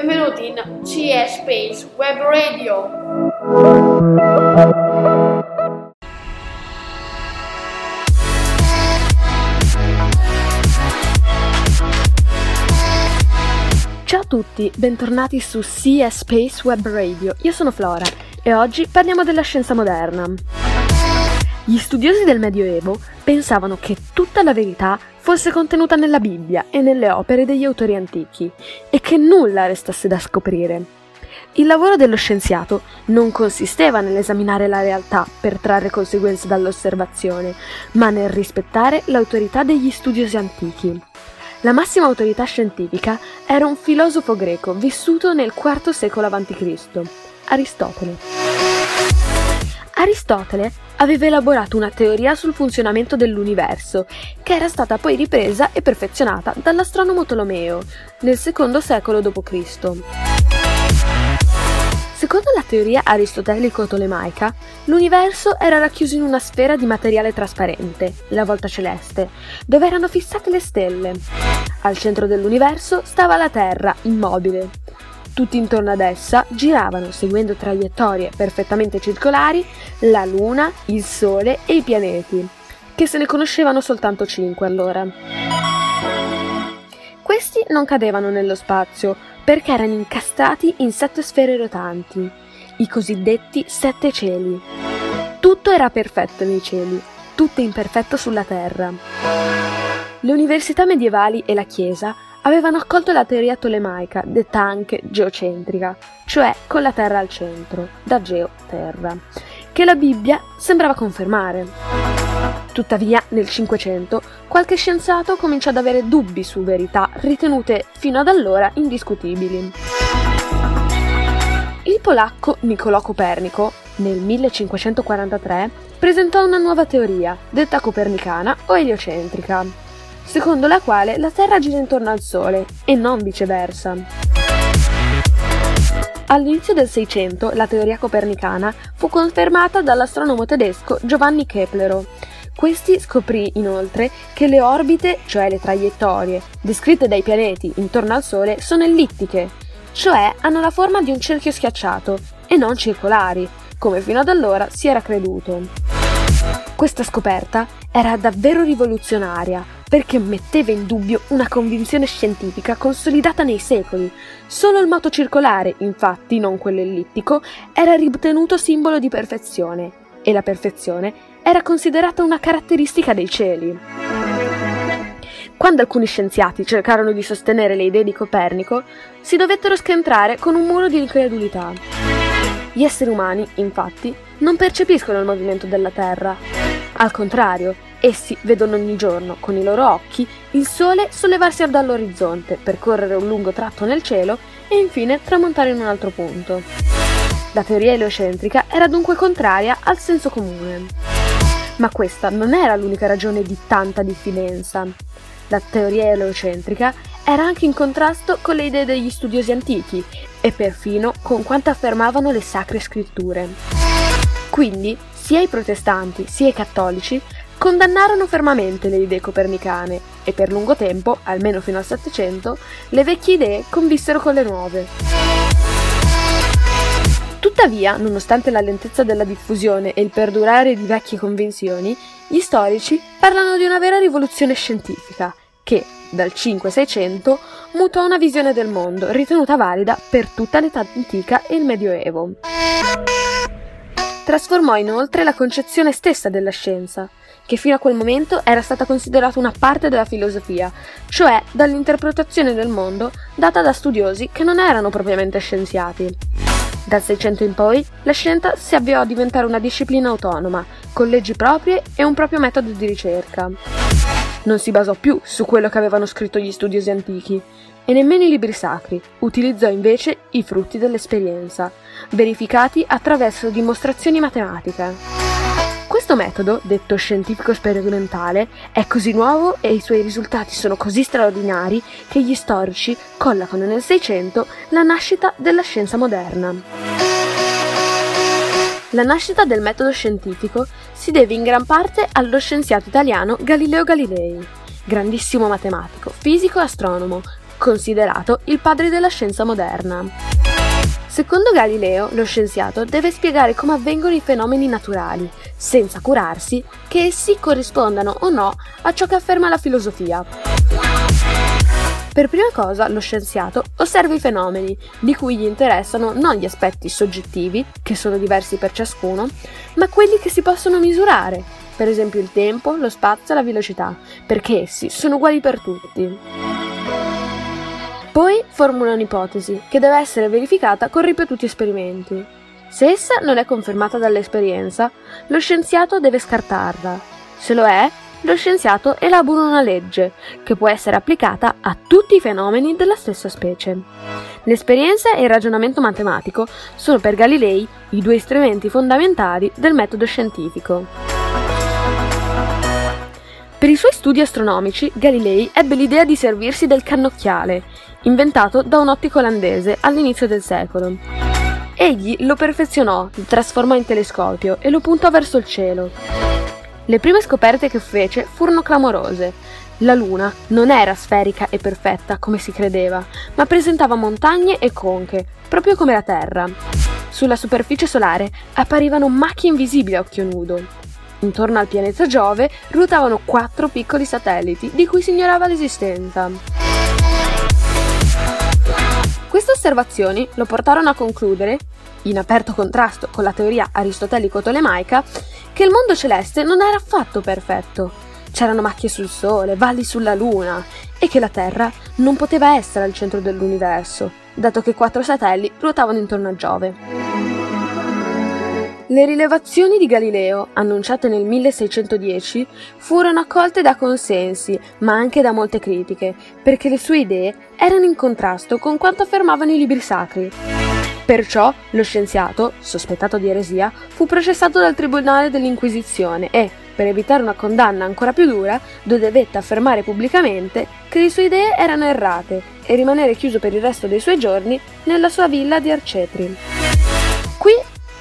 benvenuti in CS Space Web Radio. Ciao a tutti, bentornati su CS Space Web Radio. Io sono Flora e oggi parliamo della scienza moderna. Gli studiosi del Medioevo pensavano che tutta la verità fosse contenuta nella Bibbia e nelle opere degli autori antichi e che nulla restasse da scoprire. Il lavoro dello scienziato non consisteva nell'esaminare la realtà per trarre conseguenze dall'osservazione, ma nel rispettare l'autorità degli studiosi antichi. La massima autorità scientifica era un filosofo greco vissuto nel IV secolo a.C., Aristotele. Aristotele aveva elaborato una teoria sul funzionamento dell'universo, che era stata poi ripresa e perfezionata dall'astronomo Tolomeo nel secondo secolo d.C. Secondo la teoria aristotelico-tolemaica, l'universo era racchiuso in una sfera di materiale trasparente, la volta celeste, dove erano fissate le stelle. Al centro dell'universo stava la Terra, immobile. Tutti intorno ad essa giravano, seguendo traiettorie perfettamente circolari, la Luna, il Sole e i pianeti, che se ne conoscevano soltanto cinque allora. Questi non cadevano nello spazio, perché erano incastrati in sette sfere rotanti, i cosiddetti sette cieli. Tutto era perfetto nei cieli, tutto imperfetto sulla Terra. Le università medievali e la Chiesa avevano accolto la teoria tolemaica, detta anche geocentrica, cioè con la Terra al centro, da geo terra, che la Bibbia sembrava confermare. Tuttavia, nel Cinquecento, qualche scienziato cominciò ad avere dubbi su verità ritenute fino ad allora indiscutibili. Il polacco Niccolò Copernico, nel 1543, presentò una nuova teoria, detta copernicana o eliocentrica, secondo la quale la Terra gira intorno al Sole e non viceversa. All'inizio del Seicento la teoria copernicana fu confermata dall'astronomo tedesco Giovanni Keplero. Questi scoprì inoltre che le orbite, cioè le traiettorie, descritte dai pianeti intorno al Sole sono ellittiche, cioè hanno la forma di un cerchio schiacciato e non circolari, come fino ad allora si era creduto. Questa scoperta era davvero rivoluzionaria perché metteva in dubbio una convinzione scientifica consolidata nei secoli. Solo il moto circolare, infatti, non quello ellittico, era ritenuto simbolo di perfezione e la perfezione era considerata una caratteristica dei cieli. Quando alcuni scienziati cercarono di sostenere le idee di Copernico, si dovettero scontrare con un muro di incredulità. Gli esseri umani, infatti, non percepiscono il movimento della Terra. Al contrario, essi vedono ogni giorno, con i loro occhi, il Sole sollevarsi dall'orizzonte, percorrere un lungo tratto nel cielo e infine tramontare in un altro punto. La teoria eliocentrica era dunque contraria al senso comune. Ma questa non era l'unica ragione di tanta diffidenza. La teoria eliocentrica era anche in contrasto con le idee degli studiosi antichi e perfino con quanto affermavano le sacre scritture. Quindi, sia i protestanti sia i cattolici condannarono fermamente le idee copernicane e per lungo tempo, almeno fino al Settecento, le vecchie idee convissero con le nuove. Tuttavia, nonostante la lentezza della diffusione e il perdurare di vecchie convinzioni, gli storici parlano di una vera rivoluzione scientifica che, dal 5-600, mutò una visione del mondo ritenuta valida per tutta l'età antica e il Medioevo. Trasformò inoltre la concezione stessa della scienza, che fino a quel momento era stata considerata una parte della filosofia, cioè dall'interpretazione del mondo data da studiosi che non erano propriamente scienziati. Dal 600 in poi, la scienza si avviò a diventare una disciplina autonoma, con leggi proprie e un proprio metodo di ricerca. Non si basò più su quello che avevano scritto gli studiosi antichi, e nemmeno i libri sacri, utilizzò invece i frutti dell'esperienza, verificati attraverso dimostrazioni matematiche. Questo metodo, detto scientifico sperimentale, è così nuovo e i suoi risultati sono così straordinari che gli storici collocano nel Seicento la nascita della scienza moderna. La nascita del metodo scientifico si deve in gran parte allo scienziato italiano Galileo Galilei, grandissimo matematico, fisico e astronomo, considerato il padre della scienza moderna. Secondo Galileo, lo scienziato deve spiegare come avvengono i fenomeni naturali, senza curarsi che essi corrispondano o no a ciò che afferma la filosofia. Per prima cosa, lo scienziato osserva i fenomeni, di cui gli interessano non gli aspetti soggettivi, che sono diversi per ciascuno, ma quelli che si possono misurare, per esempio il tempo, lo spazio e la velocità, perché essi sono uguali per tutti. Poi formula un'ipotesi, che deve essere verificata con ripetuti esperimenti. Se essa non è confermata dall'esperienza, lo scienziato deve scartarla. Se lo è, lo scienziato elabora una legge che può essere applicata a tutti i fenomeni della stessa specie. L'esperienza e il ragionamento matematico sono per Galilei i due strumenti fondamentali del metodo scientifico. Per i suoi studi astronomici, Galilei ebbe l'idea di servirsi del cannocchiale, inventato da un ottico olandese all'inizio del secolo. Egli lo perfezionò, lo trasformò in telescopio e lo puntò verso il cielo. Le prime scoperte che fece furono clamorose. La Luna non era sferica e perfetta come si credeva, ma presentava montagne e conche, proprio come la Terra. Sulla superficie solare apparivano macchie invisibili a occhio nudo. Intorno al pianeta Giove ruotavano quattro piccoli satelliti di cui si ignorava l'esistenza. Queste osservazioni lo portarono a concludere, in aperto contrasto con la teoria aristotelico-tolemaica, che il mondo celeste non era affatto perfetto. C'erano macchie sul Sole, valli sulla Luna e che la Terra non poteva essere al centro dell'universo, dato che quattro satelliti ruotavano intorno a Giove. Le rilevazioni di Galileo, annunciate nel 1610, furono accolte da consensi, ma anche da molte critiche, perché le sue idee erano in contrasto con quanto affermavano i libri sacri. Perciò lo scienziato, sospettato di eresia, fu processato dal tribunale dell'Inquisizione e, per evitare una condanna ancora più dura, dovette affermare pubblicamente che le sue idee erano errate e rimanere chiuso per il resto dei suoi giorni nella sua villa di Arcetri.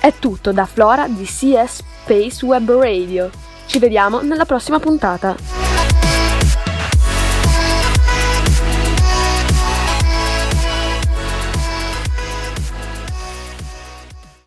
È tutto da Flora di CS Space Web Radio. Ci vediamo nella prossima puntata.